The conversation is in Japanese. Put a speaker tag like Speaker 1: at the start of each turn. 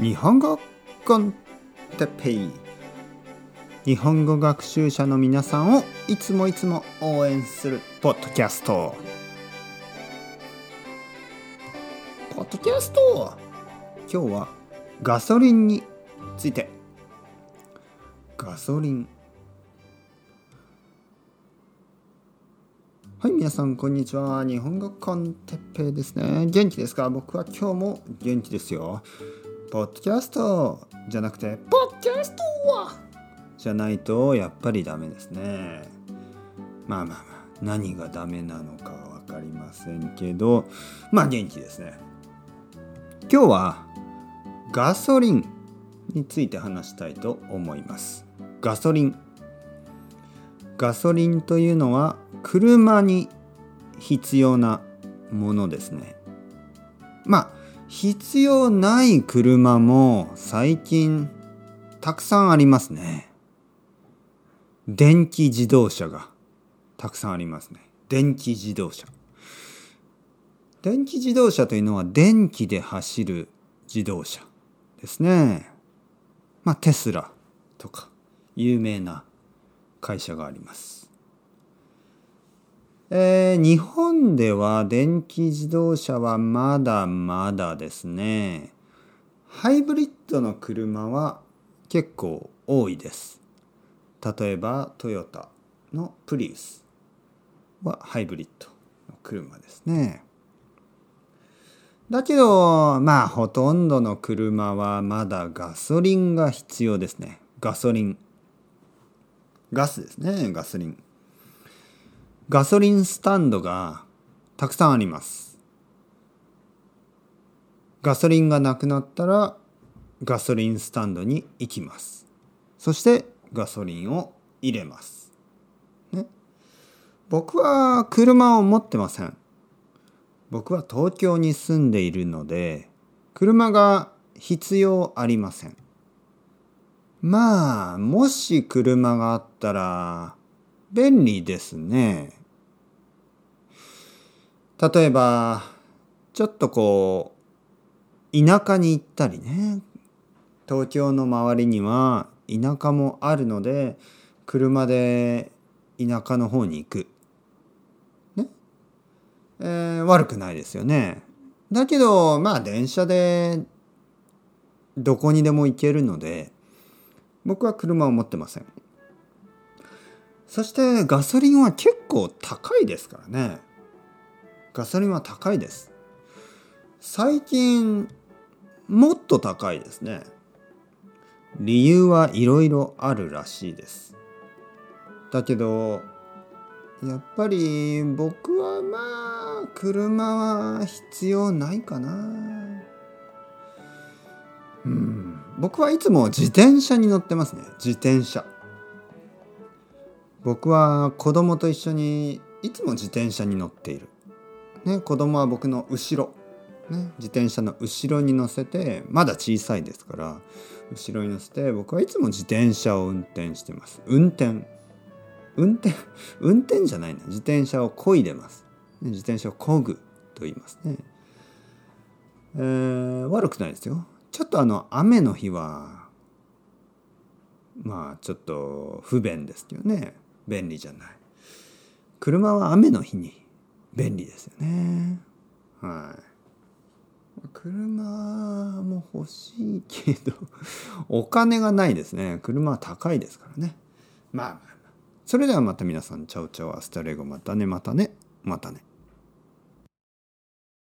Speaker 1: 日本語コンテペイ。日本語学習者の皆さんをいつもいつも応援するポッドキャスト。ポッドキャスト。今日はガソリンについて。ガソリン。はい皆さんこんにちは。日本語コンテッペイですね。元気ですか？僕は今日も元気ですよ。ポッドキャストじゃなくてポッドキャストは？じゃないとやっぱりダメですね。まあまあまあ何がダメなのかは分かりませんけどまあ元気ですね。今日はガソリンについて話したいと思います。ガソリン。ガソリンというのは車に必要なものですね。まあ必要ない車も最近たくさんありますね。電気自動車がたくさんありますね。電気自動車。電気自動車というのは電気で走る自動車ですね。まあテスラとか有名な会社があります。えー、日本では電気自動車はまだまだですね。ハイブリッドの車は結構多いです。例えばトヨタのプリウスはハイブリッドの車ですね。だけどまあほとんどの車はまだガソリンが必要ですね。ガソリン。ガスですねガソリン。ガソリンスタンドがたくさんあります。ガソリンがなくなったらガソリンスタンドに行きます。そしてガソリンを入れます。ね。僕は車を持ってません。僕は東京に住んでいるので車が必要ありません。まあもし車があったら便利ですね。例えばちょっとこう田舎に行ったりね東京の周りには田舎もあるので車で田舎の方に行く。ね。えー、悪くないですよね。だけどまあ電車でどこにでも行けるので僕は車を持ってません。そしてガソリンは結構高いですからね。ガソリンは高いです。最近もっと高いですね。理由はいろいろあるらしいです。だけどやっぱり僕はまあ車は必要ないかな。うん。僕はいつも自転車に乗ってますね。自転車。僕は子供と一緒にいつも自転車に乗っている。ね、子供は僕の後ろ、ね、自転車の後ろに乗せてまだ小さいですから後ろに乗せて僕はいつも自転車を運転してます。運転。運転運転じゃないな。自転車を漕いでます、ね、自転車を漕ぐと言いますね、えー、悪くないですよ。ちょっとあの雨の日はまあちょっと不便ですよね。便利じゃない。車は雨の日に便利ですよね。はい。車も欲しいけど お金がないですね。車は高いですからね。まあそれではまた皆さんチャオチャオアスタレゴまたねまたねまたね。